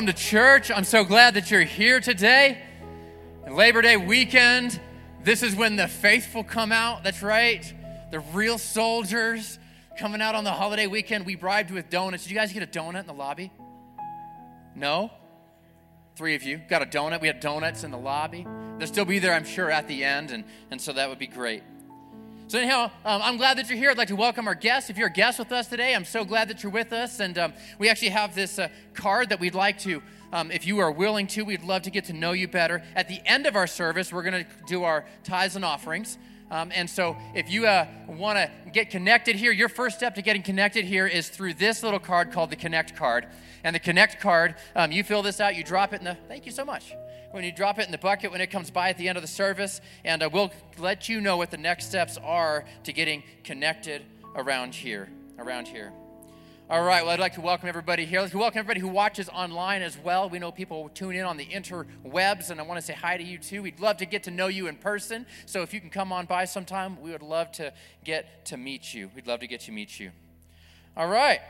welcome to church. I'm so glad that you're here today. Labor Day weekend, this is when the faithful come out. That's right. The real soldiers coming out on the holiday weekend. We bribed with donuts. Did you guys get a donut in the lobby? No? Three of you got a donut. We had donuts in the lobby. They'll still be there, I'm sure, at the end, and, and so that would be great. So, anyhow, um, I'm glad that you're here. I'd like to welcome our guests. If you're a guest with us today, I'm so glad that you're with us. And um, we actually have this uh, card that we'd like to, um, if you are willing to, we'd love to get to know you better. At the end of our service, we're going to do our tithes and offerings. Um, and so, if you uh, want to get connected here, your first step to getting connected here is through this little card called the Connect card. And the Connect card, um, you fill this out, you drop it in the, thank you so much when you drop it in the bucket when it comes by at the end of the service, and uh, we'll let you know what the next steps are to getting connected around here. Around here. All right, well, I'd like to welcome everybody here. Like to welcome everybody who watches online as well. We know people tune in on the interwebs, and I want to say hi to you too. We'd love to get to know you in person. So if you can come on by sometime, we would love to get to meet you. We'd love to get to meet you. All right.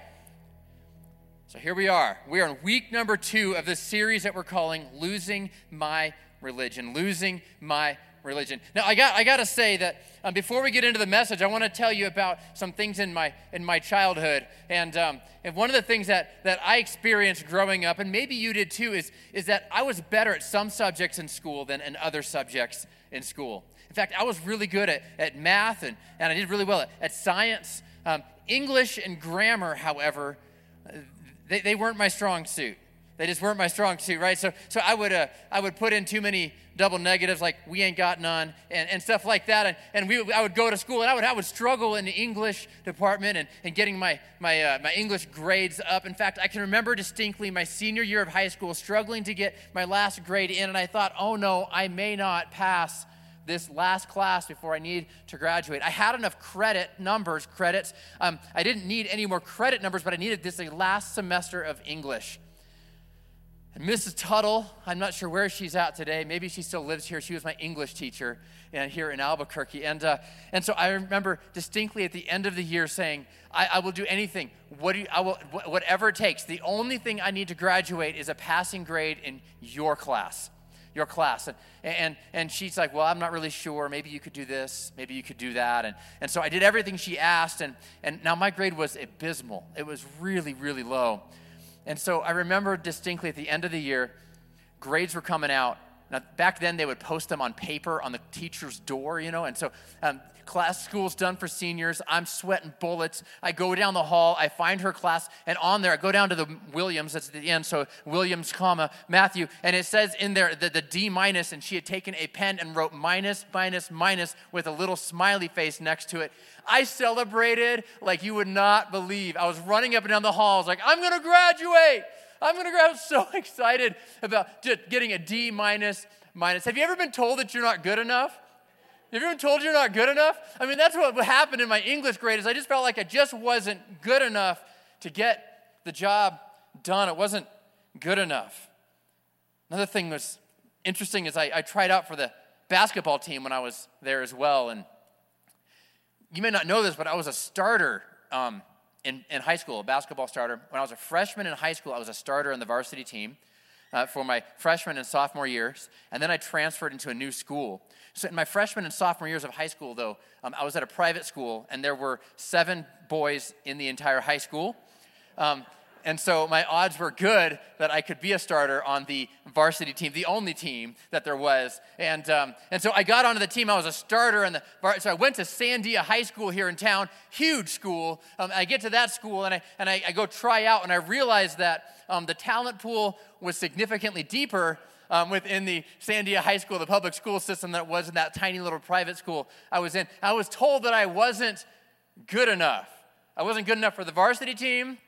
So here we are. We are in week number two of this series that we're calling Losing My Religion. Losing My Religion. Now, I got, I got to say that um, before we get into the message, I want to tell you about some things in my, in my childhood. And, um, and one of the things that, that I experienced growing up, and maybe you did too, is, is that I was better at some subjects in school than in other subjects in school. In fact, I was really good at, at math, and, and I did really well at, at science. Um, English and grammar, however, they, they weren't my strong suit. They just weren't my strong suit, right? So, so I, would, uh, I would put in too many double negatives, like we ain't got none, and, and stuff like that. And, and we, I would go to school, and I would, I would struggle in the English department and, and getting my, my, uh, my English grades up. In fact, I can remember distinctly my senior year of high school struggling to get my last grade in, and I thought, oh no, I may not pass this last class before I need to graduate. I had enough credit numbers, credits. Um, I didn't need any more credit numbers, but I needed this last semester of English. And Mrs. Tuttle, I'm not sure where she's at today. Maybe she still lives here. She was my English teacher uh, here in Albuquerque. And, uh, and so I remember distinctly at the end of the year saying, I, I will do anything, what do you, I will, whatever it takes. The only thing I need to graduate is a passing grade in your class your class. And, and, and she's like, Well, I'm not really sure. Maybe you could do this. Maybe you could do that. And, and so I did everything she asked. And, and now my grade was abysmal. It was really, really low. And so I remember distinctly at the end of the year, grades were coming out. Now, back then, they would post them on paper on the teacher's door, you know, and so um, class school's done for seniors. I'm sweating bullets. I go down the hall, I find her class, and on there, I go down to the Williams, that's at the end, so Williams, comma, Matthew, and it says in there the, the D minus, and she had taken a pen and wrote minus, minus, minus with a little smiley face next to it. I celebrated like you would not believe. I was running up and down the halls like, I'm gonna graduate. I'm gonna graduate. so excited about just getting a D minus, minus. Have you ever been told that you're not good enough? Have you ever been told you're not good enough? I mean, that's what happened in my English grade is I just felt like I just wasn't good enough to get the job done. It wasn't good enough. Another thing was interesting is I, I tried out for the basketball team when I was there as well. And you may not know this, but I was a starter um, in, in high school, a basketball starter. When I was a freshman in high school, I was a starter on the varsity team uh, for my freshman and sophomore years. And then I transferred into a new school. So in my freshman and sophomore years of high school, though, um, I was at a private school, and there were seven boys in the entire high school. Um, and so my odds were good that I could be a starter on the varsity team, the only team that there was. And, um, and so I got onto the team. I was a starter. And the so I went to Sandia High School here in town, huge school. Um, I get to that school and I, and I, I go try out, and I realized that um, the talent pool was significantly deeper um, within the Sandia High School, the public school system that was in that tiny little private school I was in. I was told that I wasn't good enough. I wasn't good enough for the varsity team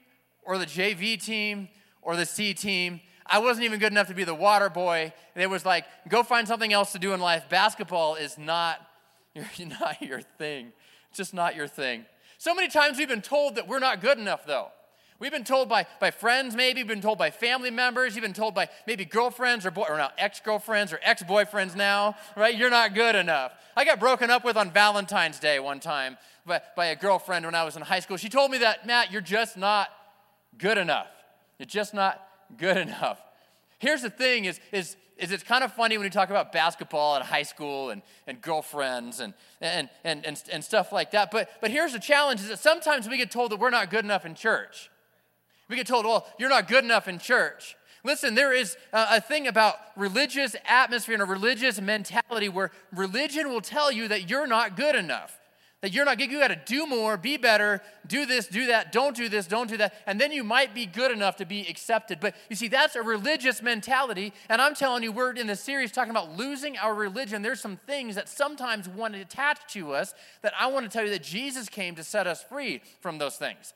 or the JV team or the C team. I wasn't even good enough to be the water boy. It was like, go find something else to do in life. Basketball is not, not your thing. It's just not your thing. So many times we've been told that we're not good enough, though. We've been told by, by friends, maybe, we've been told by family members, you've been told by maybe girlfriends or, boy, or now ex-girlfriends or ex-boyfriends now, right? You're not good enough. I got broken up with on Valentine's Day one time by, by a girlfriend when I was in high school. She told me that, Matt, you're just not good enough. You're just not good enough. Here's the thing is, is, is it's kind of funny when we talk about basketball at high school and, and girlfriends and, and, and, and, and stuff like that. But, but here's the challenge is that sometimes we get told that we're not good enough in church. We get told, well, you're not good enough in church. Listen, there is a thing about religious atmosphere and a religious mentality where religion will tell you that you're not good enough. That you're not good, you got to do more, be better, do this, do that, don't do this, don't do that, and then you might be good enough to be accepted. But you see, that's a religious mentality, and I'm telling you, we're in this series talking about losing our religion. There's some things that sometimes want to attach to us that I want to tell you that Jesus came to set us free from those things.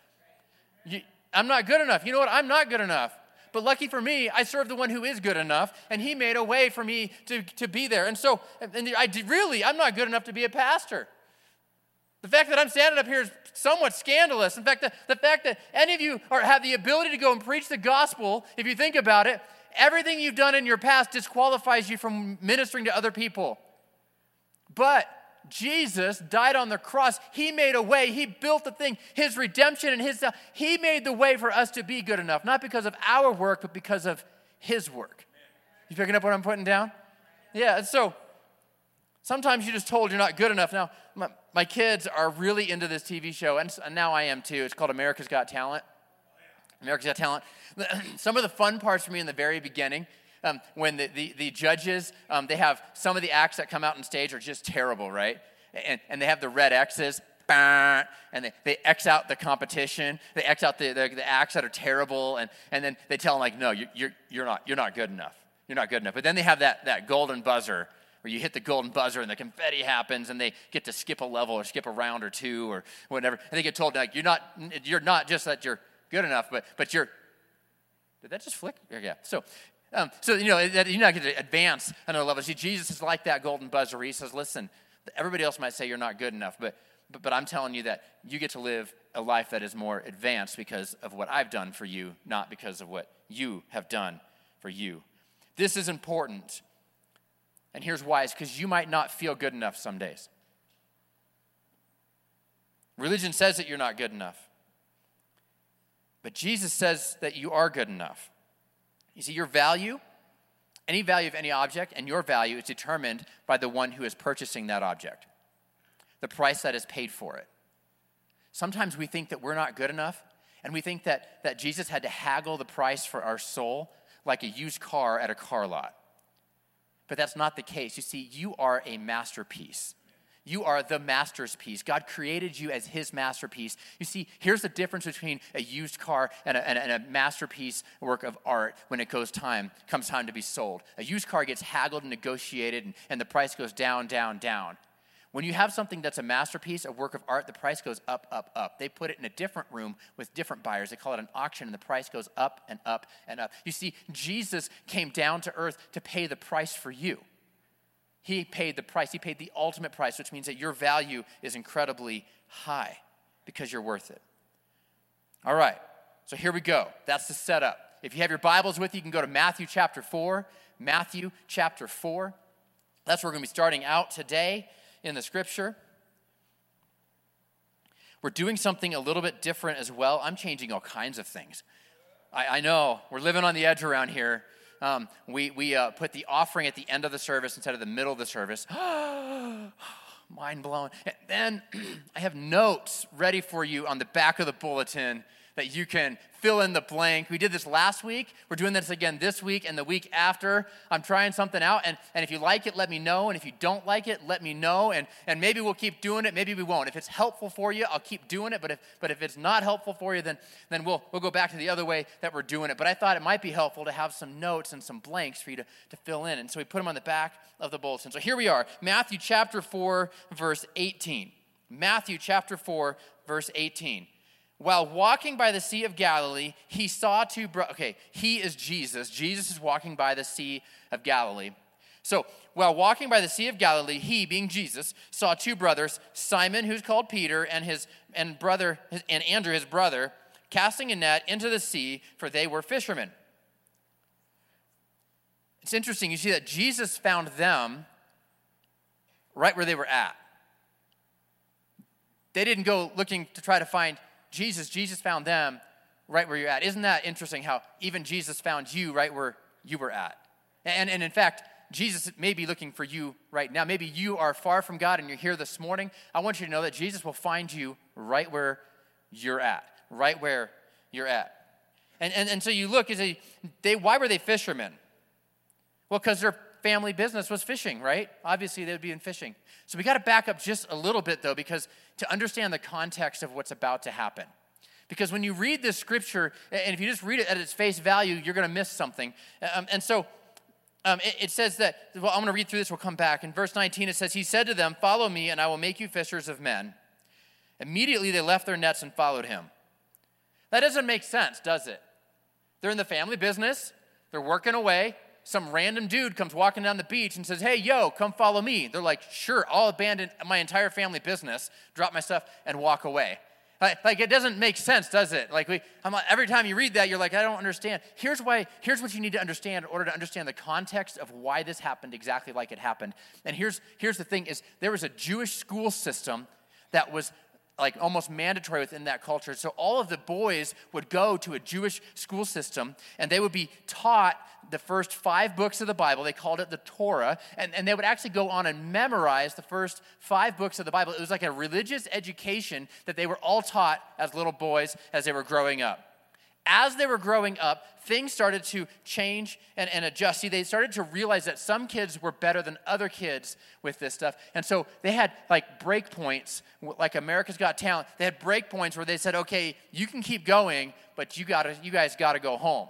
You, I'm not good enough. You know what? I'm not good enough. But lucky for me, I serve the one who is good enough, and he made a way for me to, to be there. And so, and I really, I'm not good enough to be a pastor. The fact that I'm standing up here is somewhat scandalous. In fact, the, the fact that any of you are, have the ability to go and preach the gospel, if you think about it, everything you've done in your past disqualifies you from ministering to other people. But Jesus died on the cross. He made a way. He built the thing. His redemption and his he made the way for us to be good enough, not because of our work, but because of his work. You picking up what I'm putting down? Yeah, so sometimes you're just told you're not good enough. Now, my, my kids are really into this TV show, and, and now I am too. It's called America's Got Talent. America's Got Talent. Some of the fun parts for me in the very beginning um, when the, the, the judges, um, they have some of the acts that come out on stage are just terrible, right? And, and they have the red X's, and they, they X out the competition. They X out the, the, the acts that are terrible, and, and then they tell them, like, no, you're, you're, you're, not, you're not good enough. You're not good enough. But then they have that, that golden buzzer you hit the golden buzzer and the confetti happens and they get to skip a level or skip a round or two or whatever. And they get told, like, you're not, you're not just that you're good enough, but, but you're, did that just flick? Yeah. So um, so, you know, you're not going to advance another level. See, Jesus is like that golden buzzer. He says, listen, everybody else might say you're not good enough, but, but, but I'm telling you that you get to live a life that is more advanced because of what I've done for you, not because of what you have done for you. This is important. And here's why it's because you might not feel good enough some days. Religion says that you're not good enough. But Jesus says that you are good enough. You see, your value, any value of any object, and your value is determined by the one who is purchasing that object, the price that is paid for it. Sometimes we think that we're not good enough, and we think that, that Jesus had to haggle the price for our soul like a used car at a car lot. But that's not the case. You see, you are a masterpiece. You are the master's piece. God created you as his masterpiece. You see, here's the difference between a used car and a, and a, and a masterpiece work of art when it goes time, comes time to be sold. A used car gets haggled and negotiated, and, and the price goes down, down, down. When you have something that's a masterpiece, a work of art, the price goes up, up, up. They put it in a different room with different buyers. They call it an auction, and the price goes up and up and up. You see, Jesus came down to earth to pay the price for you. He paid the price. He paid the ultimate price, which means that your value is incredibly high because you're worth it. All right, so here we go. That's the setup. If you have your Bibles with you, you can go to Matthew chapter 4. Matthew chapter 4. That's where we're going to be starting out today in the scripture. We're doing something a little bit different as well. I'm changing all kinds of things. I, I know we're living on the edge around here um, we, we uh, put the offering at the end of the service instead of the middle of the service. Mind blown. And then I have notes ready for you on the back of the bulletin that you can fill in the blank. We did this last week. We're doing this again this week and the week after. I'm trying something out. And, and if you like it, let me know. And if you don't like it, let me know. And, and maybe we'll keep doing it. Maybe we won't. If it's helpful for you, I'll keep doing it. But if, but if it's not helpful for you, then, then we'll, we'll go back to the other way that we're doing it. But I thought it might be helpful to have some notes and some blanks for you to, to fill in. And so we put them on the back of the bulletin. So here we are Matthew chapter 4, verse 18. Matthew chapter 4, verse 18. While walking by the Sea of Galilee, he saw two brothers. Okay, he is Jesus. Jesus is walking by the Sea of Galilee. So, while walking by the Sea of Galilee, he, being Jesus, saw two brothers, Simon, who's called Peter, and his and brother and Andrew, his brother, casting a net into the sea, for they were fishermen. It's interesting. You see that Jesus found them right where they were at. They didn't go looking to try to find Jesus, Jesus found them right where you're at. Isn't that interesting how even Jesus found you right where you were at. And, and in fact, Jesus may be looking for you right now. Maybe you are far from God and you're here this morning. I want you to know that Jesus will find you right where you're at, right where you're at. And, and, and so you look, is a, they, why were they fishermen? Well, because their family business was fishing, right? Obviously, they would be in fishing. So we got to back up just a little bit, though, because to understand the context of what's about to happen. Because when you read this scripture, and if you just read it at its face value, you're going to miss something. Um, and so um, it, it, says that, well, I'm going to read through this, we'll come back. In verse 19, it says, He said to them, Follow me, and I will make you fishers of men. Immediately they left their nets and followed him. That doesn't make sense, does it? They're in the family business, they're working away. Some random dude comes walking down the beach and says, Hey, yo, come follow me. They're like, Sure, I'll abandon my entire family business, drop my stuff, and walk away. Like, it doesn't make sense, does it? Like we, like, every time you read that, you're like, I don't understand. Here's why. Here's what you need to understand in order to understand the context of why this happened exactly like it happened. And here's here's the thing: is there was a Jewish school system that was like almost mandatory within that culture. So all of the boys would go to a Jewish school system and they would be taught the first five books of the Bible. They called it the Torah. And, and they would actually go on and memorize the first five books of the Bible. It was like a religious education that they were all taught as little boys as they were growing up as they were growing up, things started to change and, and, adjust. See, they started to realize that some kids were better than other kids with this stuff. And so they had like break points, like America's Got Talent. They had break points where they said, okay, you can keep going, but you, gotta, you guys got to go home.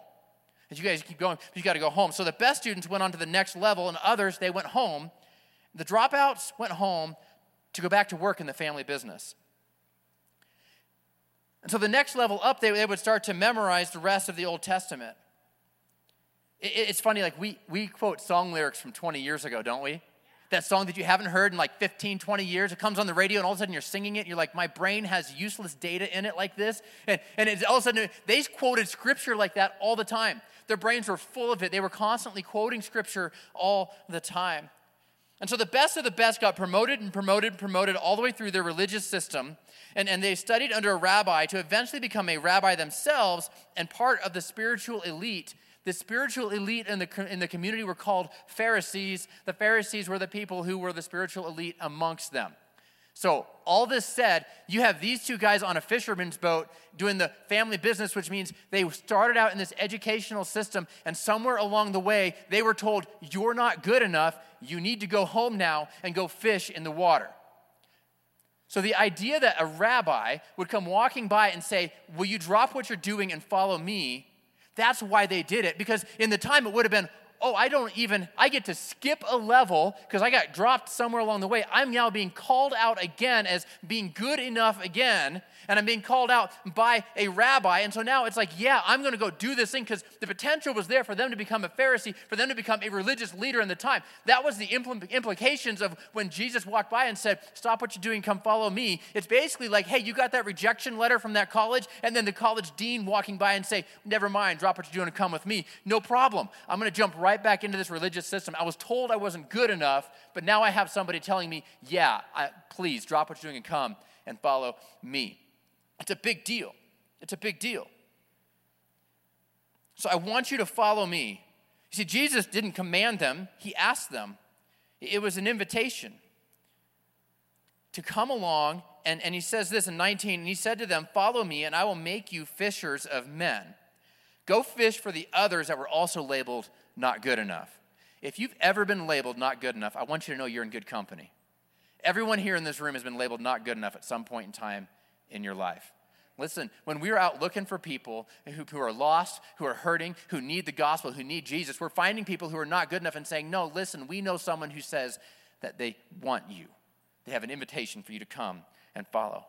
And you guys keep going, you got to go home. So the best students went on to the next level, and others, they went home. The dropouts went home to go back to work in the family business. And so the next level up, they, they would start to memorize the rest of the Old Testament. It, it's funny, like we, we quote song lyrics from 20 years ago, don't we? That song that you haven't heard in like 15, 20 years, it comes on the radio and all of a sudden you're singing it. You're like, my brain has useless data in it like this. And, and it's all of a sudden, they quoted scripture like that all the time. Their brains were full of it. They were constantly quoting scripture all the time. And so the best of the best got promoted and promoted and promoted all the way through their religious system. And, and they studied under a rabbi to eventually become a rabbi themselves and part of the spiritual elite. The spiritual elite in the, in the community were called Pharisees. The Pharisees were the people who were the spiritual elite amongst them. So, all this said, you have these two guys on a fisherman's boat doing the family business, which means they started out in this educational system, and somewhere along the way, they were told, You're not good enough. You need to go home now and go fish in the water. So, the idea that a rabbi would come walking by and say, Will you drop what you're doing and follow me? That's why they did it. Because in the time, it would have been, oh, I don't even, I get to skip a level because I got dropped somewhere along the way. I'm now being called out again as being good enough again, and I'm being called out by a rabbi. And so now it's like, yeah, I'm going to go do this thing because the potential was there for them to become a Pharisee, for them to become a religious leader in the time. That was the impl- implications of when Jesus walked by and said, Stop what you're doing, come follow me. It's basically like, hey, you got that rejection letter from that college, and then the college dean walking by and say, Never mind, drop what you're doing and come with me. No problem. I'm going to jump right back into this religious system. I was told I wasn't good enough, but now I have somebody telling me, Yeah, I, please drop what you're doing and come and follow me. It's a big deal. It's a big deal. So I want you to follow me. You see, Jesus didn't command them, He asked them. It was an invitation to come along. And, and He says this in 19, and He said to them, Follow me, and I will make you fishers of men. Go fish for the others that were also labeled not good enough. If you've ever been labeled not good enough, I want you to know you're in good company. Everyone here in this room has been labeled not good enough at some point in time in your life. Listen, when we're out looking for people who, who are lost, who are hurting, who need the gospel, who need Jesus, we're finding people who are not good enough and saying, No, listen, we know someone who says that they want you. They have an invitation for you to come and follow.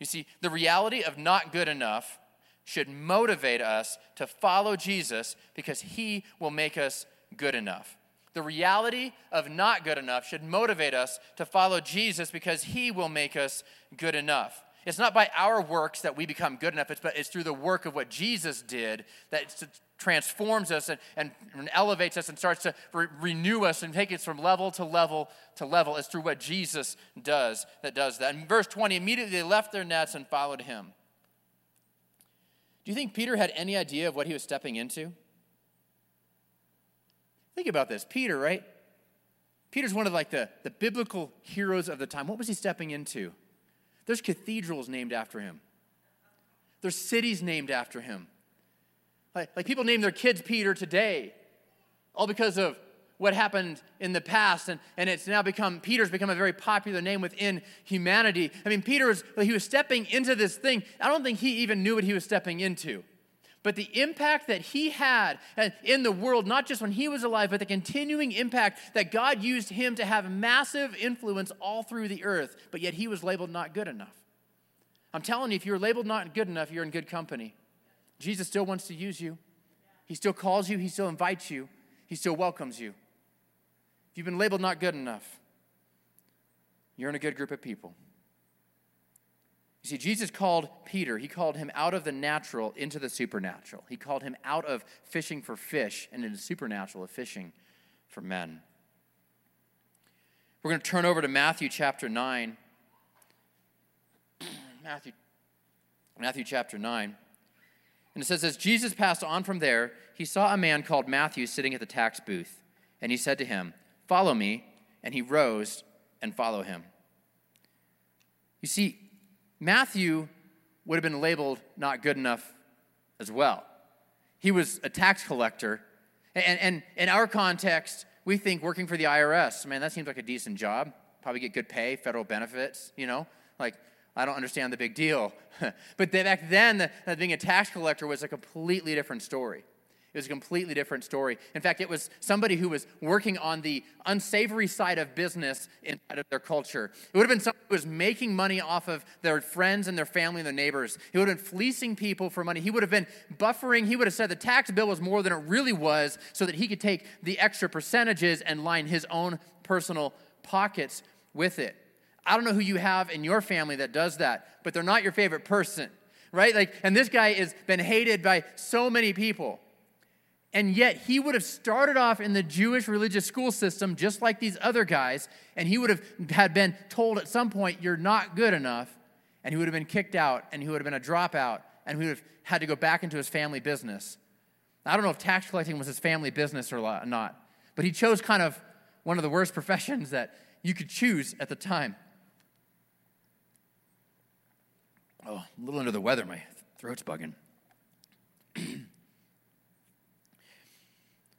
You see, the reality of not good enough should motivate us to follow Jesus because he will make us good enough. The reality of not good enough should motivate us to follow Jesus because he will make us good enough. It's not by our works that we become good enough, it's, but it's through the work of what Jesus did that transforms us and, and, and elevates us and starts to re- renew us and take us from level to level to level. It's through what Jesus does that does that. In verse 20, immediately they left their nets and followed him. Do you think Peter had any idea of what he was stepping into? Think about this. Peter, right? Peter's one of like the, the biblical heroes of the time. What was he stepping into? There's cathedrals named after him. There's cities named after him. Like, like people name their kids Peter today, all because of what happened in the past, and, and it's now become, Peter's become a very popular name within humanity. I mean, Peter was, he was stepping into this thing. I don't think he even knew what he was stepping into. But the impact that he had uh, in the world, not just when he was alive, but the continuing impact that God used him to have massive influence all through the earth, but yet he was labeled not good enough. I'm telling you, if you're labeled not good enough, you're in good company. Jesus still wants to use you. He still calls you, he still invites you, he still welcomes you. If you've been labeled not good enough, you're in a good group of people. You see, Jesus called Peter, he called him out of the natural into the supernatural. He called him out of fishing for fish and into supernatural of fishing for men. We're going to turn over to Matthew chapter 9. Matthew, Matthew chapter 9. And it says, As Jesus passed on from there, he saw a man called Matthew sitting at the tax booth. And he said to him, Follow me. And he rose and followed him. You see, Matthew would have been labeled not good enough as well. He was a tax collector. And, and in our context, we think working for the IRS, man, that seems like a decent job. Probably get good pay, federal benefits, you know? Like, I don't understand the big deal. but back then, the, being a tax collector was a completely different story. It was a completely different story. In fact, it was somebody who was working on the unsavory side of business inside of their culture. It would have been somebody who was making money off of their friends and their family and their neighbors. He would have been fleecing people for money. He would have been buffering. He would have said the tax bill was more than it really was so that he could take the extra percentages and line his own personal pockets with it. I don't know who you have in your family that does that, but they're not your favorite person, right? Like, and this guy has been hated by so many people. And yet, he would have started off in the Jewish religious school system just like these other guys, and he would have had been told at some point, You're not good enough, and he would have been kicked out, and he would have been a dropout, and he would have had to go back into his family business. I don't know if tax collecting was his family business or not, but he chose kind of one of the worst professions that you could choose at the time. Oh, a little under the weather, my throat's bugging.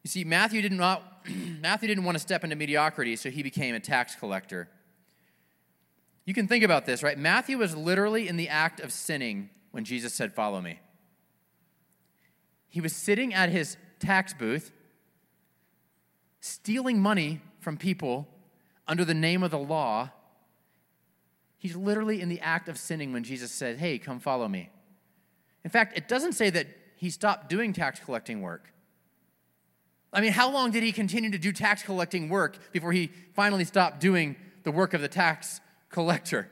You see, Matthew did not Matthew didn't want to step into mediocrity, so he became a tax collector. You can think about this, right? Matthew was literally in the act of sinning when Jesus said, Follow me. He was sitting at his tax booth, stealing money from people under the name of the law. He's literally in the act of sinning when Jesus said, Hey, come follow me. In fact, it doesn't say that he stopped doing tax collecting work. I mean, how long did he continue to do tax collecting work before he finally stopped doing the work of the tax collector?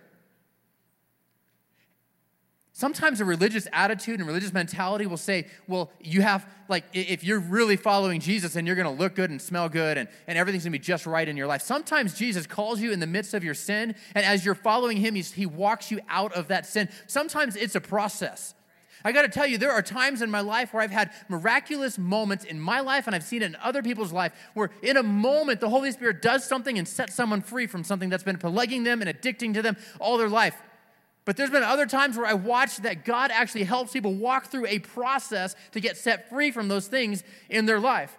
Sometimes a religious attitude and religious mentality will say, well, you have, like, if you're really following Jesus and you're going to look good and smell good and, and everything's going to be just right in your life. Sometimes Jesus calls you in the midst of your sin, and as you're following him, he walks you out of that sin. Sometimes it's a process. I got to tell you, there are times in my life where I've had miraculous moments in my life, and I've seen it in other people's life, where in a moment the Holy Spirit does something and sets someone free from something that's been plaguing them and addicting to them all their life. But there's been other times where I watched that God actually helps people walk through a process to get set free from those things in their life.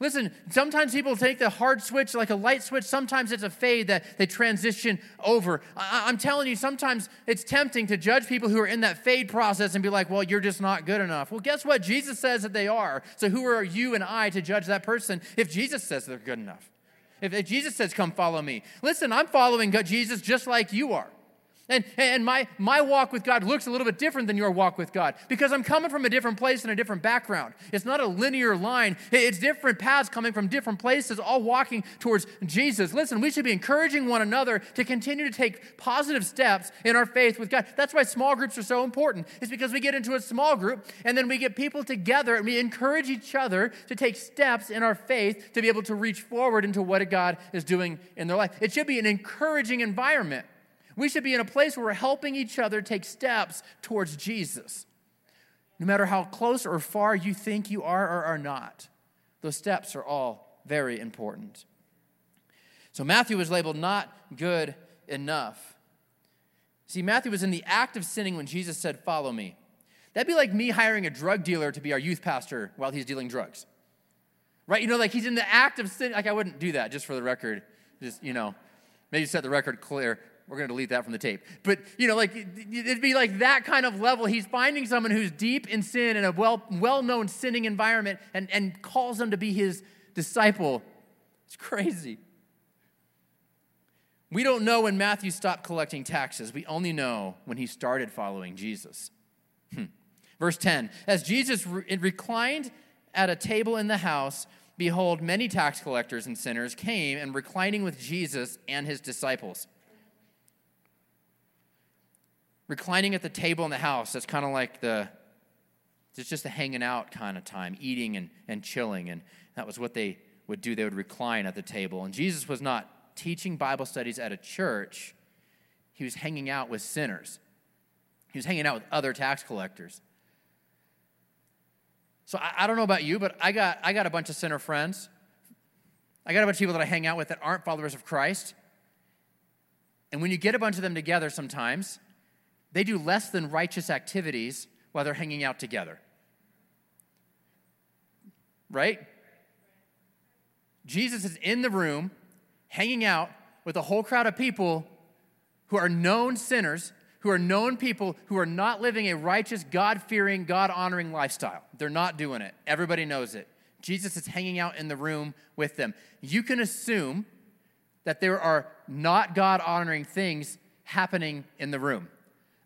Listen, sometimes people take the hard switch like a light switch. Sometimes it's a fade that they transition over. I- am telling you, sometimes it's tempting to judge people who are in that fade process and be like, well, you're just not good enough. Well, guess what? Jesus says that they are. So who are you and I to judge that person if Jesus says they're good enough? If, if Jesus says, come follow me. Listen, I'm following Jesus just like you are. And, and my, my walk with God looks a little bit different than your walk with God because I'm coming from a different place and a different background. It's not a linear line, it's different paths coming from different places, all walking towards Jesus. Listen, we should be encouraging one another to continue to take positive steps in our faith with God. That's why small groups are so important, it's because we get into a small group and then we get people together and we encourage each other to take steps in our faith to be able to reach forward into what God is doing in their life. It should be an encouraging environment. We should be in a place where we're helping each other take steps towards Jesus. No matter how close or far you think you are or are not, those steps are all very important. So Matthew was labeled not good enough. See, Matthew was in the act of sinning when Jesus said, Follow me. That'd be like me hiring a drug dealer to be our youth pastor while he's dealing drugs. Right? You know, like he's in the act of sin. Like, I wouldn't do that just for the record. Just, you know, maybe set the record clear. We're going to delete that from the tape. But, you know, like it'd be like that kind of level. He's finding someone who's deep in sin in a well, well-known sinning environment and, and calls them to be his disciple. It's crazy. We don't know when Matthew stopped collecting taxes. We only know when he started following Jesus. Hmm. Verse 10 As Jesus re- reclined at a table in the house, behold, many tax collectors and sinners came and reclining with Jesus and his disciples. Reclining at the table in the house, that's kind of like the, it's just a hanging out kind of time, eating and, and chilling. And that was what they would do. They would recline at the table. And Jesus was not teaching Bible studies at a church, he was hanging out with sinners. He was hanging out with other tax collectors. So I, I, don't know about you, but I got, I got a bunch of sinner friends. I got a bunch of people that I hang out with that aren't followers of Christ. And when you get a bunch of them together sometimes, they do less than righteous activities while they're hanging out together. Right? Jesus is in the room hanging out with a whole crowd of people who are known sinners, who are known people who are not living a righteous, God fearing, God honoring lifestyle. They're not doing it. Everybody knows it. Jesus is hanging out in the room with them. You can assume that there are not God honoring things happening in the room.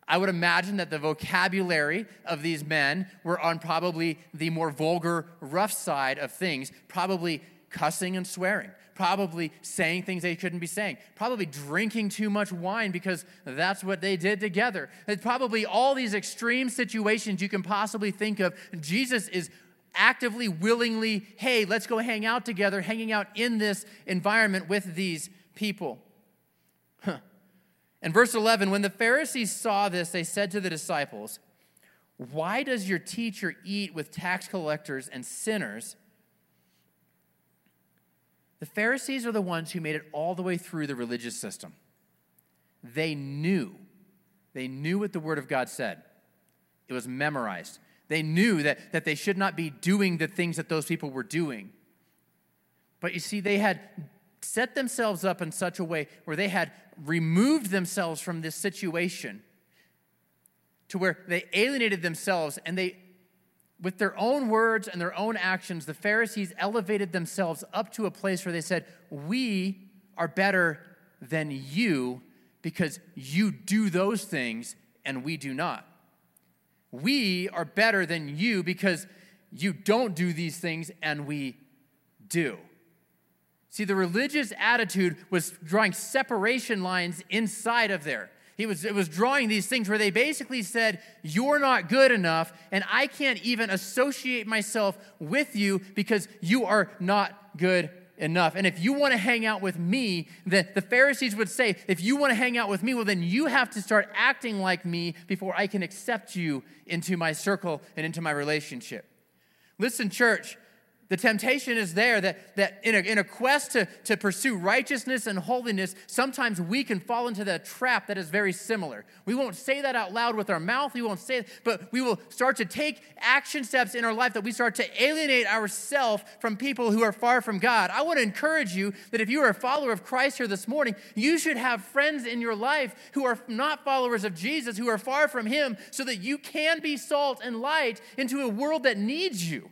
I would imagine that the vocabulary of these men were on probably the more vulgar, rough side of things, probably cussing and swearing, probably saying things they shouldn't be saying, probably drinking too much wine because that's what they did together. It's probably all these extreme situations you can possibly think of. Jesus is actively, willingly, hey, let's go hang out together, hanging out in this environment with these people. Huh. In verse 11, when the Pharisees saw this, they said to the disciples, Why does your teacher eat with tax collectors and sinners? The Pharisees are the ones who made it all the way through the religious system. They knew, they knew what the Word of God said, it was memorized. They knew that, that they should not be doing the things that those people were doing. But you see, they had set themselves up in such a way where they had removed themselves from this situation to where they alienated themselves and they with their own words and their own actions, the Pharisees elevated themselves up to a place where they said, We are better than you because you do those things and we do not. We are better than you because you don't do these things and we do. See, the religious attitude was drawing separation lines inside of there. He was, it was drawing these things where they basically said, You're not good enough, and I can't even associate myself with you because you are not good enough. And if you want to hang out with me, the, the Pharisees would say, If you want to hang out with me, well, then you have to start acting like me before I can accept you into my circle and into my relationship. Listen, church, the temptation is there that, that in, a, in a quest to, to pursue righteousness and holiness, sometimes we can fall into that trap that is very similar. We won't say that out loud with our mouth, we won't say it, but we will start to take action steps in our life that we start to alienate ourselves from people who are far from God. I want to encourage you that if you are a follower of Christ here this morning, you should have friends in your life who are not followers of Jesus, who are far from Him, so that you can be salt and light into a world that needs you.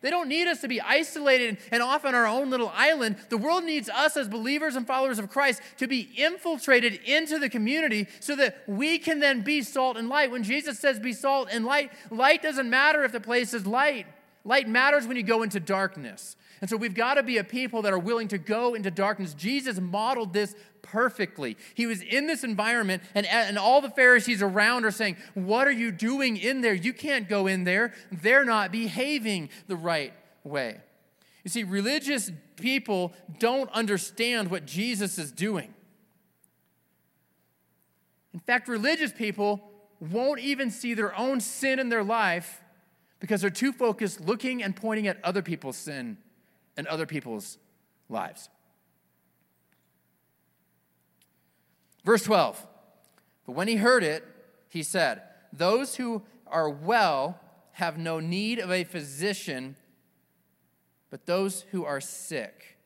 They don't need us to be isolated and off on our own little island. The world needs us as believers and followers of Christ to be infiltrated into the community so that we can then be salt and light. When Jesus says be salt and light, light doesn't matter if the place is light. Light matters when you go into darkness. And so we've got to be a people that are willing to go into darkness. Jesus modeled this perfectly. He was in this environment, and, and all the Pharisees around are saying, What are you doing in there? You can't go in there. They're not behaving the right way. You see, religious people don't understand what Jesus is doing. In fact, religious people won't even see their own sin in their life because they're too focused looking and pointing at other people's sin and other people's lives. Verse 12 But when he heard it, he said, Those who are well have no need of a physician, but those who are sick.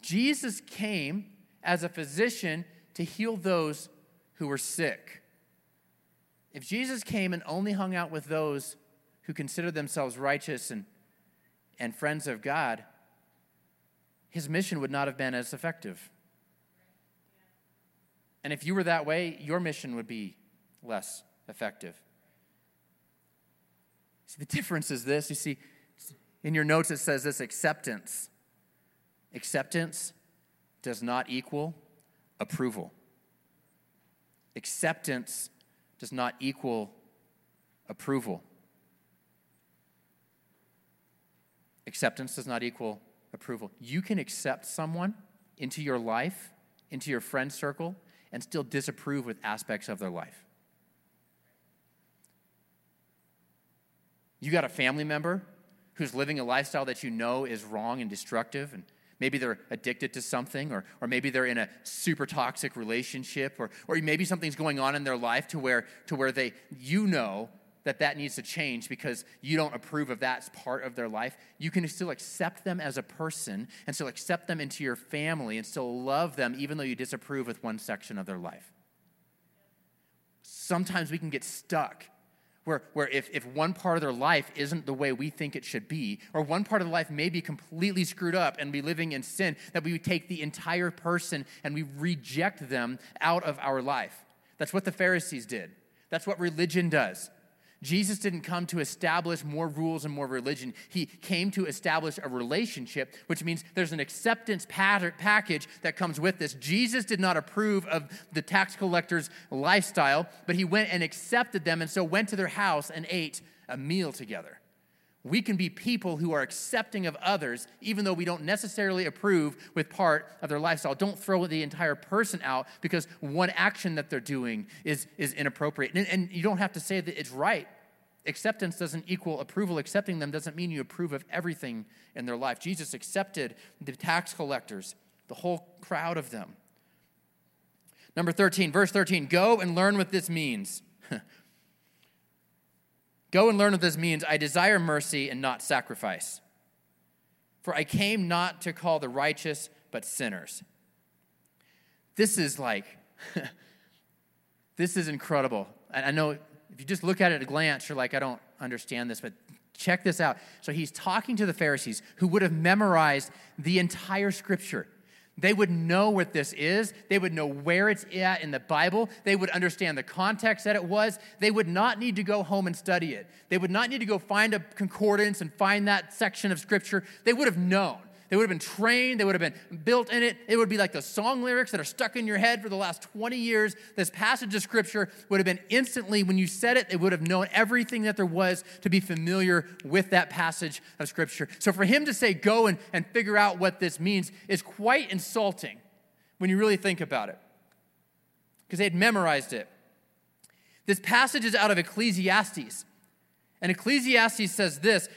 Jesus came as a physician to heal those who were sick. If Jesus came and only hung out with those who considered themselves righteous and, and friends of God, his mission would not have been as effective. And if you were that way, your mission would be less effective. See, the difference is this you see, in your notes it says this acceptance. Acceptance does not equal approval. Acceptance does not equal approval. Acceptance does not equal approval. You can accept someone into your life, into your friend circle, and still disapprove with aspects of their life. You got a family member who's living a lifestyle that you know is wrong and destructive, and maybe they're addicted to something, or, or maybe they're in a super toxic relationship, or, or maybe something's going on in their life to where, to where they, you know that that needs to change because you don't approve of that part of their life, you can still accept them as a person and still accept them into your family and still love them even though you disapprove with one section of their life. Sometimes we can get stuck where, where if, if one part of their life isn't the way we think it should be, or one part of their life may be completely screwed up and be living in sin, that we would take the entire person and we reject them out of our life. That's what the Pharisees did. That's what religion does. Jesus didn't come to establish more rules and more religion. He came to establish a relationship, which means there's an acceptance package that comes with this. Jesus did not approve of the tax collector's lifestyle, but he went and accepted them and so went to their house and ate a meal together. We can be people who are accepting of others, even though we don't necessarily approve with part of their lifestyle. Don't throw the entire person out because one action that they're doing is, is inappropriate. And, and you don't have to say that it's right. Acceptance doesn't equal approval. Accepting them doesn't mean you approve of everything in their life. Jesus accepted the tax collectors, the whole crowd of them. Number 13, verse 13 go and learn what this means. Go and learn what this means. I desire mercy and not sacrifice. For I came not to call the righteous, but sinners. This is like, this is incredible. I know if you just look at it at a glance, you're like, I don't understand this, but check this out. So he's talking to the Pharisees who would have memorized the entire scripture. They would know what this is. They would know where it's at in the Bible. They would understand the context that it was. They would not need to go home and study it. They would not need to go find a concordance and find that section of Scripture. They would have known. They would have been trained, they would have been built in it. It would be like the song lyrics that are stuck in your head for the last 20 years. This passage of scripture would have been instantly, when you said it, they would have known everything that there was to be familiar with that passage of scripture. So for him to say, go and, and figure out what this means is quite insulting when you really think about it, because they had memorized it. This passage is out of Ecclesiastes. And Ecclesiastes says this,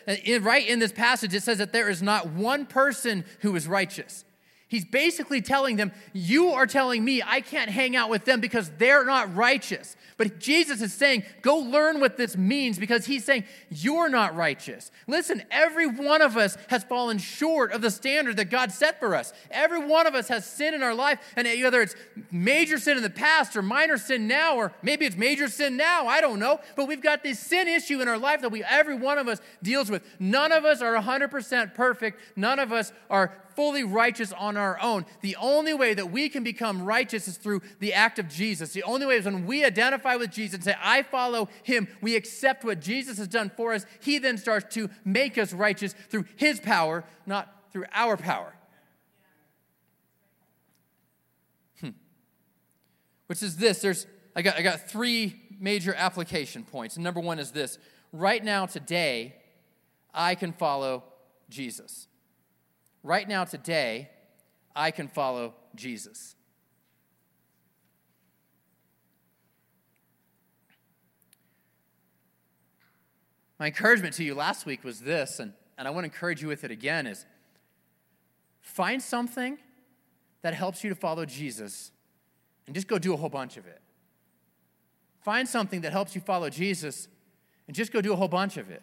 right in this passage, it says that there is not one person who is righteous. He's basically telling them, You are telling me I can't hang out with them because they're not righteous. But Jesus is saying, Go learn what this means because he's saying, You're not righteous. Listen, every one of us has fallen short of the standard that God set for us. Every one of us has sin in our life, and whether it's major sin in the past or minor sin now, or maybe it's major sin now, I don't know. But we've got this sin issue in our life that we, every one of us deals with. None of us are 100% perfect, none of us are fully righteous on our own. The only way that we can become righteous is through the act of Jesus. The only way is when we identify with Jesus and say, I follow him, we accept what Jesus has done for us. He then starts to make us righteous through his power, not through our power. Hmm. Which is this there's, I got, I got three major application points. And number one is this right now, today, I can follow Jesus. Right now, today, I can follow Jesus. My encouragement to you last week was this, and, and I want to encourage you with it again is find something that helps you to follow Jesus and just go do a whole bunch of it. Find something that helps you follow Jesus and just go do a whole bunch of it.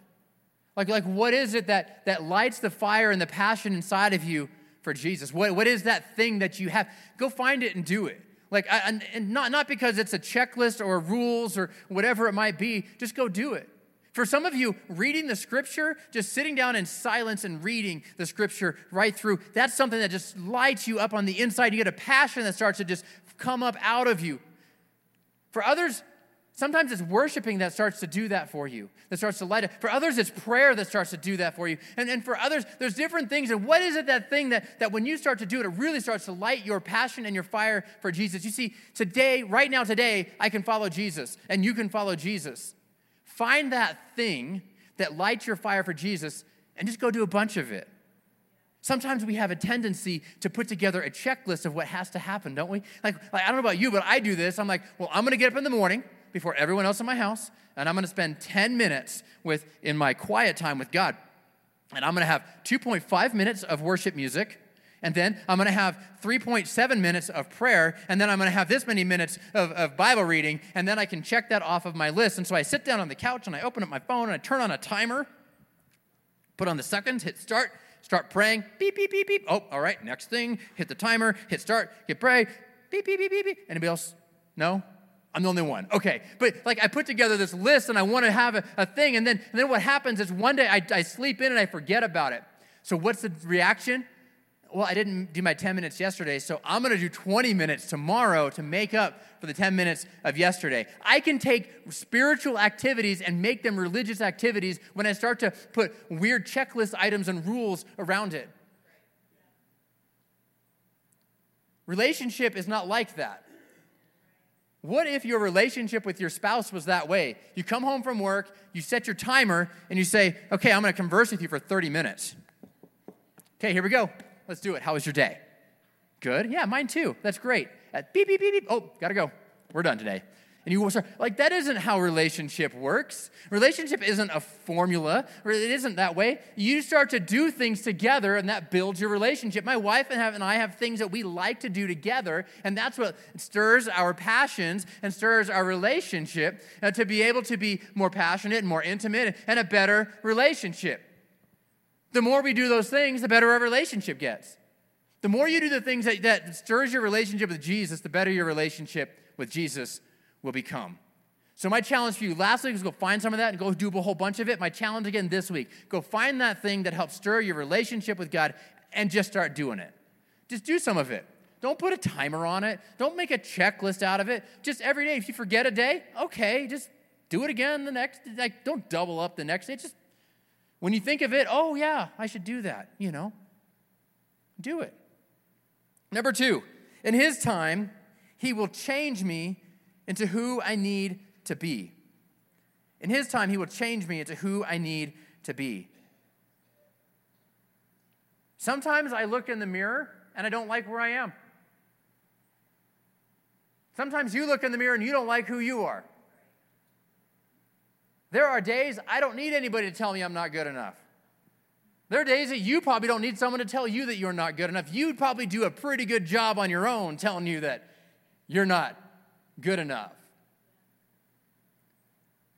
Like, like what is it that, that lights the fire and the passion inside of you for Jesus? What, what is that thing that you have? Go find it and do it. Like, and, and not, not because it's a checklist or rules or whatever it might be, just go do it. For some of you, reading the scripture, just sitting down in silence and reading the scripture right through, that's something that just lights you up on the inside. You get a passion that starts to just come up out of you. For others, Sometimes it's worshiping that starts to do that for you, that starts to light it. For others, it's prayer that starts to do that for you. And, and for others, there's different things. And what is it that thing that, that when you start to do it, it really starts to light your passion and your fire for Jesus? You see, today, right now, today, I can follow Jesus, and you can follow Jesus. Find that thing that lights your fire for Jesus and just go do a bunch of it. Sometimes we have a tendency to put together a checklist of what has to happen, don't we? Like, like I don't know about you, but I do this. I'm like, well, I'm going to get up in the morning before everyone else in my house, and I'm going to spend 10 minutes with in my quiet time with God. And I'm going to have 2.5 minutes of worship music, and then I'm going to have 3.7 minutes of prayer, and then I'm going to have this many minutes of, of, Bible reading, and then I can check that off of my list. And so I sit down on the couch and I open up my phone and I turn on a timer, put on the seconds, hit start, start praying, beep, beep, beep, beep. Oh, all right, next thing, hit the timer, hit start, hit pray, beep, beep, beep, beep, beep. Anybody else? No? I'm the only one. Okay. But like I put together this list and I want to have a, a thing. And then, and then what happens is one day I, I sleep in and I forget about it. So what's the reaction? Well, I didn't do my 10 minutes yesterday, so I'm going to do 20 minutes tomorrow to make up for the 10 minutes of yesterday. I can take spiritual activities and make them religious activities when I start to put weird checklist items and rules around it. Relationship is not like that. What if your relationship with your spouse was that way? You come home from work, you set your timer, and you say, Okay, I'm gonna converse with you for 30 minutes. Okay, here we go. Let's do it. How was your day? Good. Yeah, mine too. That's great. At beep, beep, beep, beep. Oh, gotta go. We're done today and you will start. Like that isn't how relationship works. Relationship isn't a formula or it isn't that way. You start to do things together and that builds your relationship. My wife and i have things that we like to do together and that's what stirs our passions and stirs our relationship uh, to be able to be more passionate and more intimate and a better relationship. The more we do those things the better our relationship gets. The more you do the things that, that stirs your relationship with jesus the better your relationship with jesus will become. So, my challenge for you last week is go find some of that and go do a whole bunch of it. My challenge again this week go find that thing that helps stir your relationship with God and just start doing it. Just do some of it. Don't put a timer on it. Don't make a checklist out of it. Just every day, if you forget a day, okay, just do it again the next. Like, don't double up the next day. Just when you think of it, oh yeah, I should do that. You know, do it. Number two, in His time, He will change me into who I need to be. In His time, He will change me into who I need to be. Sometimes I look in the mirror and I don't like where I am. Sometimes you look in the mirror and you don't like who you are. There are days I don't need anybody to tell me I'm not good enough. There are days that you probably don't need someone to tell you that you're not good enough. You'd probably do a pretty good job on your own telling you that you're not good enough.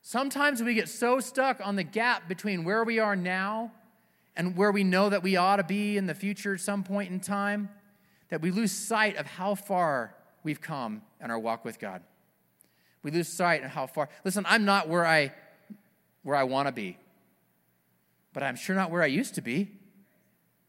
Sometimes we get so stuck on the gap between where we are now and where we know that we ought to be in the future at some point in time that we lose sight of how far we've come in our walk with God. We lose sight of how far. Listen, I'm not where I where I want to be. But I'm sure not where I used to be.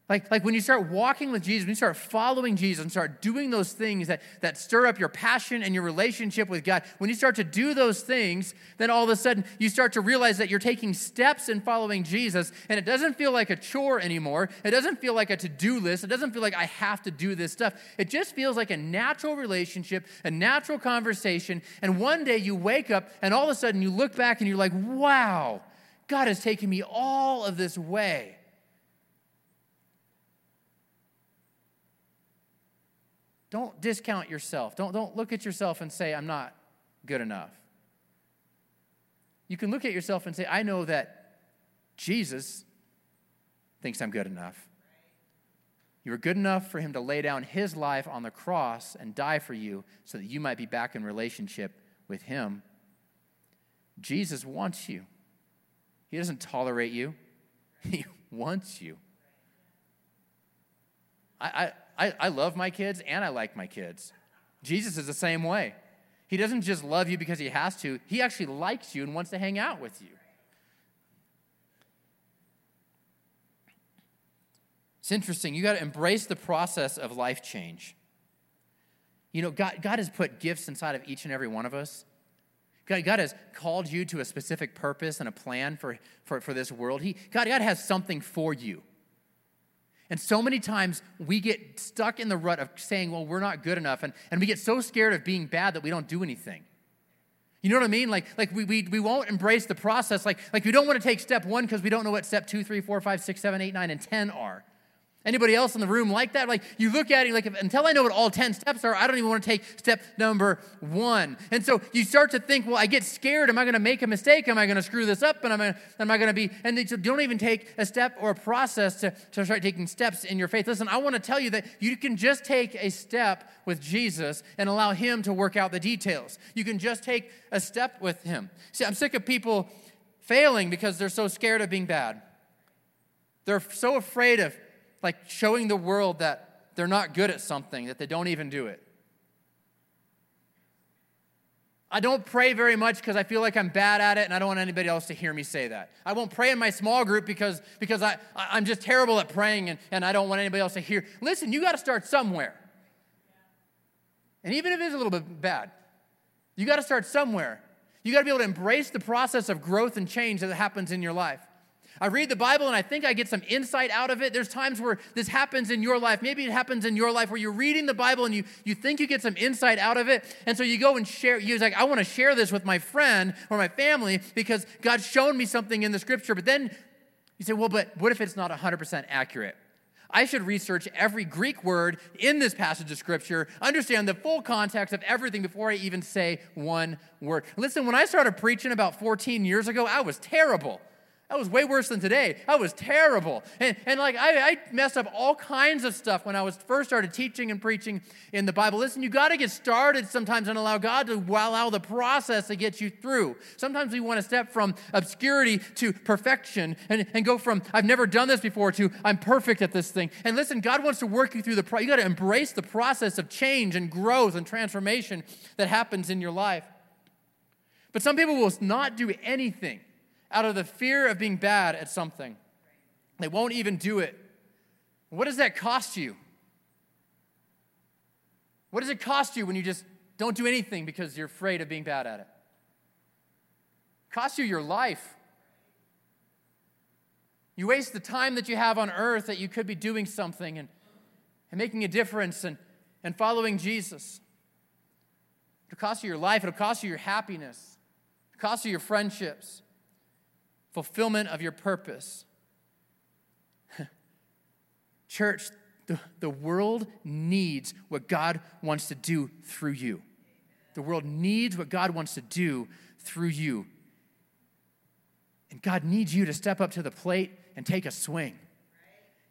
Like, like when you start walking with Jesus, when you start following Jesus and start doing those things that, that stir up your passion and your relationship with God, when you start to do those things, then all of a sudden you start to realize that you're taking steps in following Jesus, and it doesn't feel like a chore anymore. It doesn't feel like a to do list. It doesn't feel like I have to do this stuff. It just feels like a natural relationship, a natural conversation. And one day you wake up, and all of a sudden you look back and you're like, wow, God has taken me all of this way. Don't discount yourself. Don't, don't look at yourself and say, I'm not good enough. You can look at yourself and say, I know that Jesus thinks I'm good enough. You were good enough for him to lay down his life on the cross and die for you so that you might be back in relationship with him. Jesus wants you. He doesn't tolerate you, he wants you. I, I, I love my kids and I like my kids. Jesus is the same way. He doesn't just love you because he has to, he actually likes you and wants to hang out with you. It's interesting. You got to embrace the process of life change. You know, God, God has put gifts inside of each and every one of us. God, God has called you to a specific purpose and a plan for, for, for this world. He, God, God has something for you. And so many times we get stuck in the rut of saying, well, we're not good enough. And, and we get so scared of being bad that we don't do anything. You know what I mean? Like, like we, we, we won't embrace the process. Like, like we don't want to take step one because we don't know what step two, three, four, five, six, seven, eight, nine, and 10 are. Anybody else in the room like that? Like you look at it, like until I know what all 10 steps are, I don't even want to take step number one. And so you start to think, well, I get scared. Am I going to make a mistake? Am I going to screw this up? And am I, am I going to be, and you don't even take a step or a process to, to start taking steps in your faith. Listen, I want to tell you that you can just take a step with Jesus and allow Him to work out the details. You can just take a step with Him. See, I'm sick of people failing because they're so scared of being bad. They're so afraid of like showing the world that they're not good at something, that they don't even do it. I don't pray very much because I feel like I'm bad at it and I don't want anybody else to hear me say that. I won't pray in my small group because, because I, I'm just terrible at praying and, and I don't want anybody else to hear. Listen, you got to start somewhere. And even if it is a little bit bad, you got to start somewhere. You got to be able to embrace the process of growth and change that happens in your life. I read the Bible and I think I get some insight out of it. There's times where this happens in your life. Maybe it happens in your life where you're reading the Bible and you, you think you get some insight out of it. And so you go and share. You're like, I want to share this with my friend or my family because God's shown me something in the scripture. But then you say, well, but what if it's not 100% accurate? I should research every Greek word in this passage of Scripture, understand the full context of everything before I even say one word. Listen, when I started preaching about 14 years ago, I was terrible. That was way worse than today. That was terrible. And, and like, I, I messed up all kinds of stuff when I was first started teaching and preaching in the Bible. Listen, you got to get started sometimes and allow God to allow the process to get you through. Sometimes we want to step from obscurity to perfection and, and go from, I've never done this before, to I'm perfect at this thing. And listen, God wants to work you through the, process. you got to embrace the process of change and growth and transformation that happens in your life. But some people will not do anything out of the fear of being bad at something. They won't even do it. What does that cost you? What does it cost you when you just don't do anything because you're afraid of being bad at it? it costs you your life. You waste the time that you have on earth that you could be doing something and, and making a difference and, and following Jesus. It'll cost you your life, it'll cost you your happiness, it'll cost you your friendships fulfillment of your purpose. Church, the, the world needs what God wants to do through you. The world needs what God wants to do through you. And God needs you to step up to the plate and take a swing.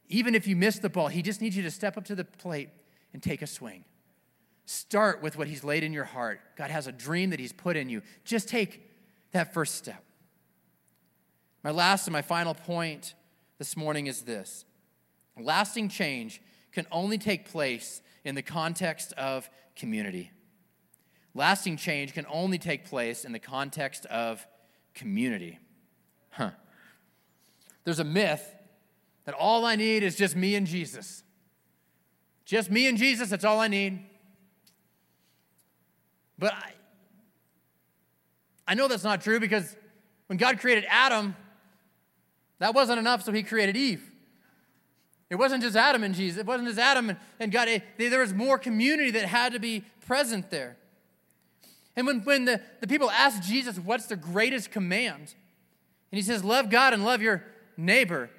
Even if you miss the ball, He just needs you to step up to the plate and take a swing. Start with what He's laid in your heart. God has a dream that He's put in you. Just take that first step. My last and my final point this morning is this lasting change can only take place in the context of community. Lasting change can only take place in the context of community. Huh. There's a myth that all I need is just me and Jesus. Just me and Jesus, that's all I need. But I, I know that's not true because when God created Adam, that wasn't enough, so he created Eve. It wasn't just Adam and Jesus. It wasn't just Adam and God. It, there was more community that had to be present there. And when, when the, the people asked Jesus, what's the greatest command? And he says, love God and love your neighbor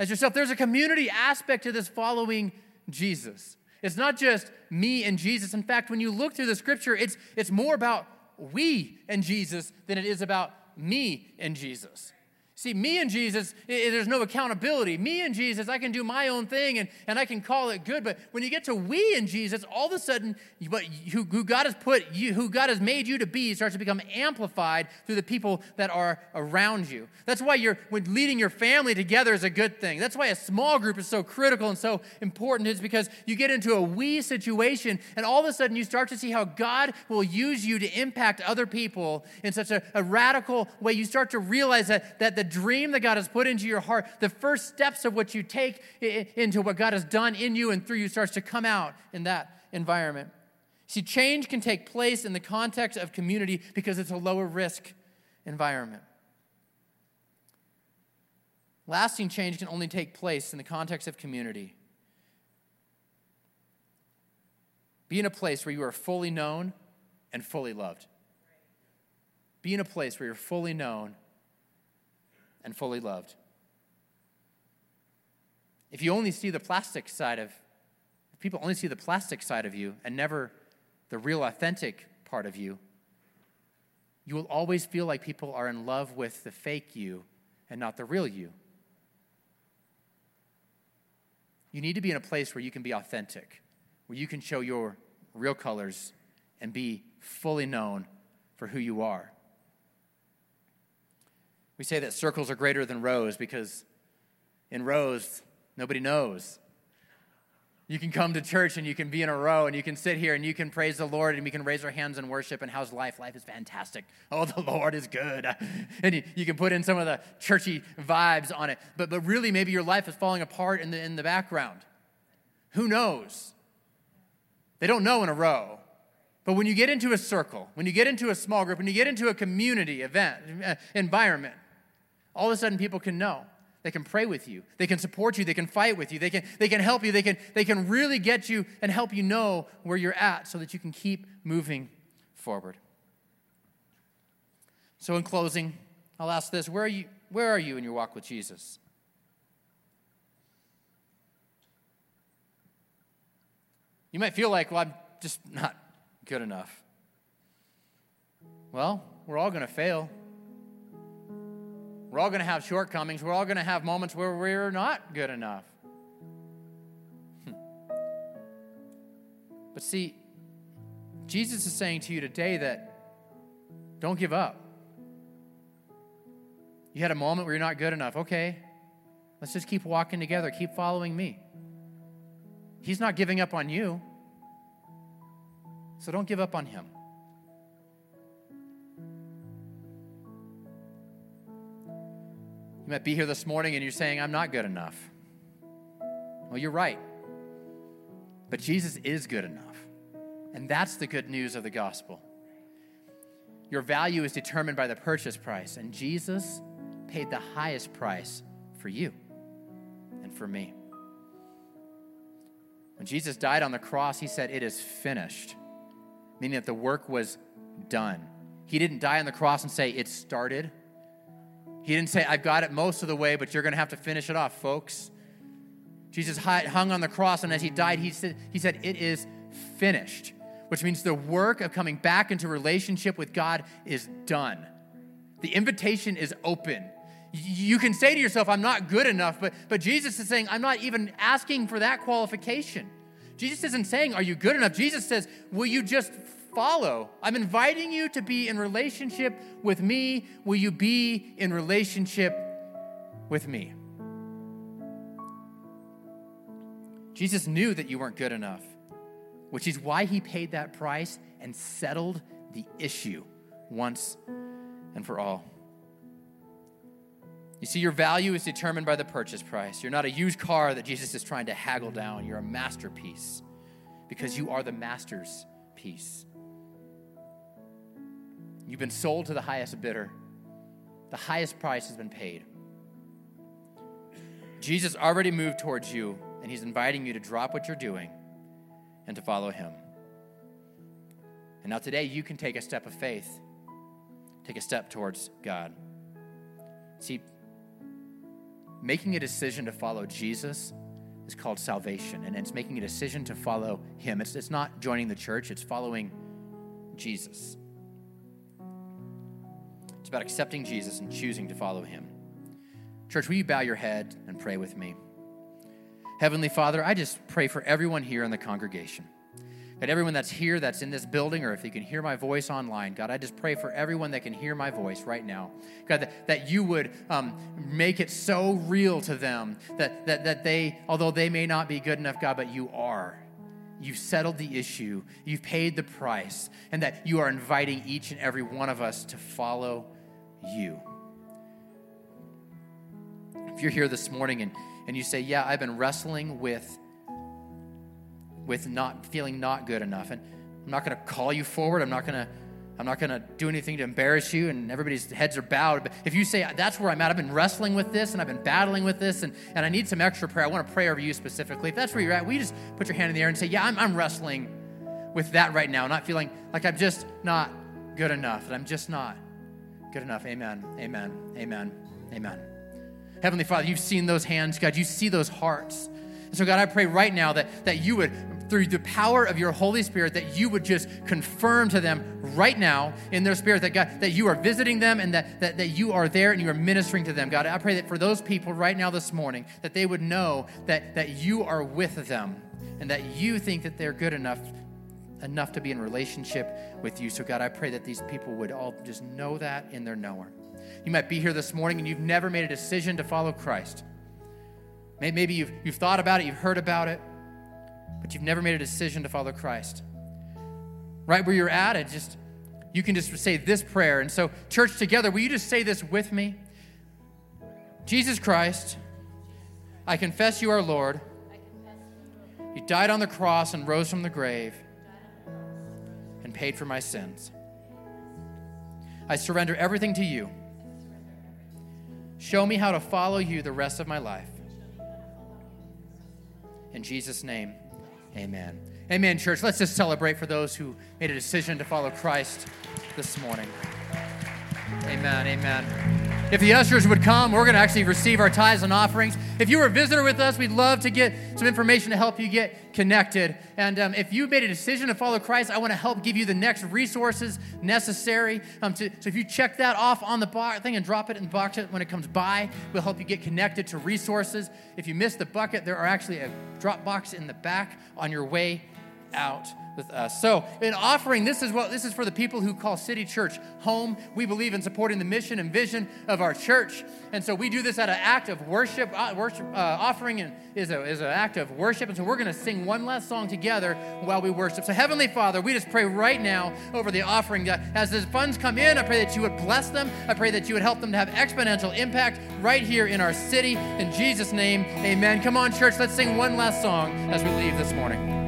as yourself. There's a community aspect to this following Jesus. It's not just me and Jesus. In fact, when you look through the scripture, it's, it's more about we and Jesus than it is about me and Jesus. See, me and Jesus, there's no accountability. Me and Jesus, I can do my own thing and, and I can call it good. But when you get to we and Jesus, all of a sudden, what, who, who God has put you, who God has made you to be, starts to become amplified through the people that are around you. That's why you're when leading your family together is a good thing. That's why a small group is so critical and so important. Is because you get into a we situation, and all of a sudden you start to see how God will use you to impact other people in such a, a radical way. You start to realize that, that the dream that God has put into your heart, the first steps of what you take into what God has done in you and through you starts to come out in that environment. See, change can take place in the context of community because it's a lower risk environment. Lasting change can only take place in the context of community. Be in a place where you are fully known and fully loved. Be in a place where you're fully known and fully loved. If you only see the plastic side of, people only see the plastic side of you and never the real authentic part of you, you will always feel like people are in love with the fake you and not the real you. You need to be in a place where you can be authentic, where you can show your real colors and be fully known for who you are. We say that circles are greater than rows because in rows, nobody knows. You can come to church and you can be in a row and you can sit here and you can praise the Lord and we can raise our hands in worship and how's life? Life is fantastic. Oh, the Lord is good. And you, you can put in some of the churchy vibes on it. But, but really, maybe your life is falling apart in the, in the background. Who knows? They don't know in a row. But when you get into a circle, when you get into a small group, when you get into a community event, uh, environment, all of a sudden people can know. They can pray with you. They can support you. They can fight with you. They can, they can help you. They can, they can really get you and help you know where you're at so that you can keep moving forward. So, in closing, I'll ask this where are you, where are you in your walk with Jesus? You might feel like, well, I'm just not good enough. Well, we're all going to fail. We're all going to have shortcomings. We're all going to have moments where we're not good enough. Hmm. But see, Jesus is saying to you today that don't give up. You had a moment where you're not good enough. Okay, let's just keep walking together, keep following me. He's not giving up on you, so don't give up on him. You might be here this morning and you're saying, I'm not good enough. Well, you're right. But Jesus is good enough. And that's the good news of the gospel. Your value is determined by the purchase price, and Jesus paid the highest price for you and for me. When Jesus died on the cross, he said, It is finished, meaning that the work was done. He didn't die on the cross and say, It started. He didn't say, I've got it most of the way, but you're going to have to finish it off, folks. Jesus hung on the cross, and as he died, he said, he said, It is finished, which means the work of coming back into relationship with God is done. The invitation is open. You can say to yourself, I'm not good enough, but, but Jesus is saying, I'm not even asking for that qualification. Jesus isn't saying, Are you good enough? Jesus says, Will you just follow. I'm inviting you to be in relationship with me. Will you be in relationship with me? Jesus knew that you weren't good enough, which is why he paid that price and settled the issue once and for all. You see, your value is determined by the purchase price. You're not a used car that Jesus is trying to haggle down. You're a masterpiece because you are the master's piece. You've been sold to the highest bidder. The highest price has been paid. Jesus already moved towards you, and he's inviting you to drop what you're doing and to follow him. And now today you can take a step of faith, take a step towards God. See, making a decision to follow Jesus is called salvation, and it's making a decision to follow him. It's, it's not joining the church, it's following Jesus about accepting Jesus and choosing to follow him. Church, will you bow your head and pray with me? Heavenly Father, I just pray for everyone here in the congregation. God, everyone that's here, that's in this building, or if you can hear my voice online, God, I just pray for everyone that can hear my voice right now. God, that, that you would um, make it so real to them that, that, that they, although they may not be good enough, God, but you are. You've settled the issue, you've paid the price, and that you are inviting each and every one of us to follow you. If you're here this morning and, and you say, Yeah, I've been wrestling with with not feeling not good enough. And I'm not going to call you forward. I'm not going to I'm not going to do anything to embarrass you, and everybody's heads are bowed. But if you say, That's where I'm at, I've been wrestling with this, and I've been battling with this, and, and I need some extra prayer, I want to pray over you specifically. If that's where you're at, we just put your hand in the air and say, Yeah, I'm, I'm wrestling with that right now, not feeling like I'm just not good enough, that I'm just not good enough. Amen. Amen. Amen. Amen. Heavenly Father, you've seen those hands, God. You see those hearts. And so, God, I pray right now that, that you would through the power of your Holy Spirit, that you would just confirm to them right now in their spirit that God, that you are visiting them and that, that, that you are there and you are ministering to them. God, I pray that for those people right now this morning, that they would know that, that you are with them and that you think that they're good enough enough to be in relationship with you. So, God, I pray that these people would all just know that in their knower. You might be here this morning and you've never made a decision to follow Christ. Maybe you've, you've thought about it, you've heard about it, but you've never made a decision to follow Christ. Right where you're at, it just you can just say this prayer. And so, church together, will you just say this with me? Jesus Christ, I confess you are Lord. You died on the cross and rose from the grave paid for my sins. I surrender everything to you. Show me how to follow you the rest of my life. In Jesus' name. Amen. Amen, church. Let's just celebrate for those who made a decision to follow Christ this morning. Amen. Amen. If the ushers would come, we're going to actually receive our tithes and offerings. If you were a visitor with us, we'd love to get some information to help you get connected. And um, if you made a decision to follow Christ, I want to help give you the next resources necessary. Um, to, so if you check that off on the box thing and drop it in the box when it comes by, we'll help you get connected to resources. If you missed the bucket, there are actually a drop box in the back on your way out with us. So, in offering, this is what this is for the people who call City Church home. We believe in supporting the mission and vision of our church, and so we do this at an act of worship. Uh, worship uh, offering is a is an act of worship, and so we're going to sing one last song together while we worship. So, Heavenly Father, we just pray right now over the offering that as the funds come in, I pray that you would bless them. I pray that you would help them to have exponential impact right here in our city. In Jesus' name, Amen. Come on, church, let's sing one last song as we leave this morning.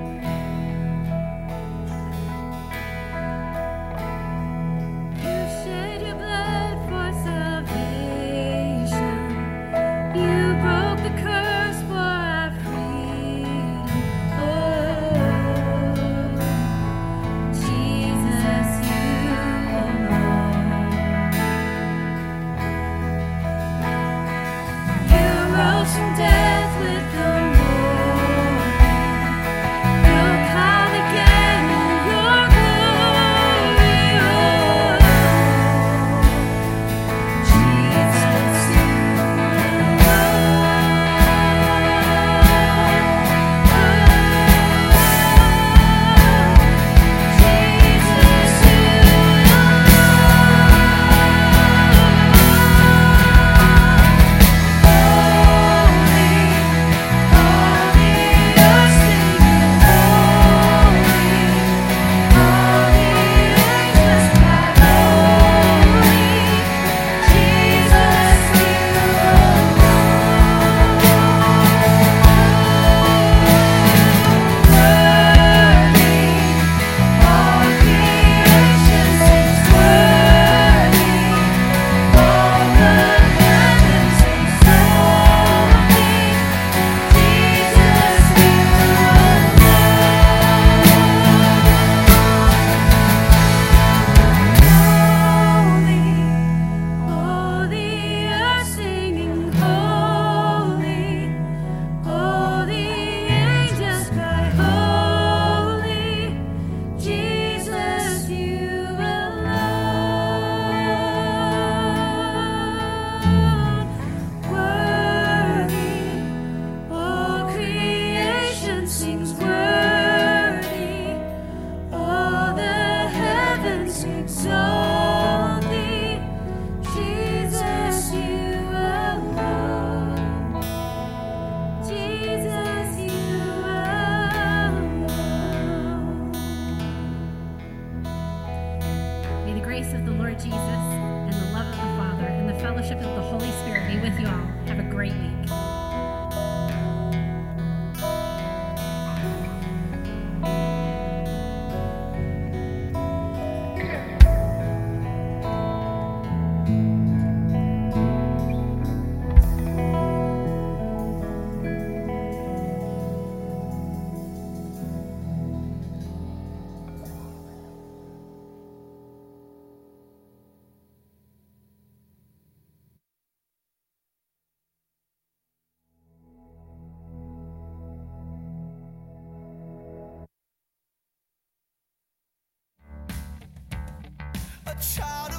child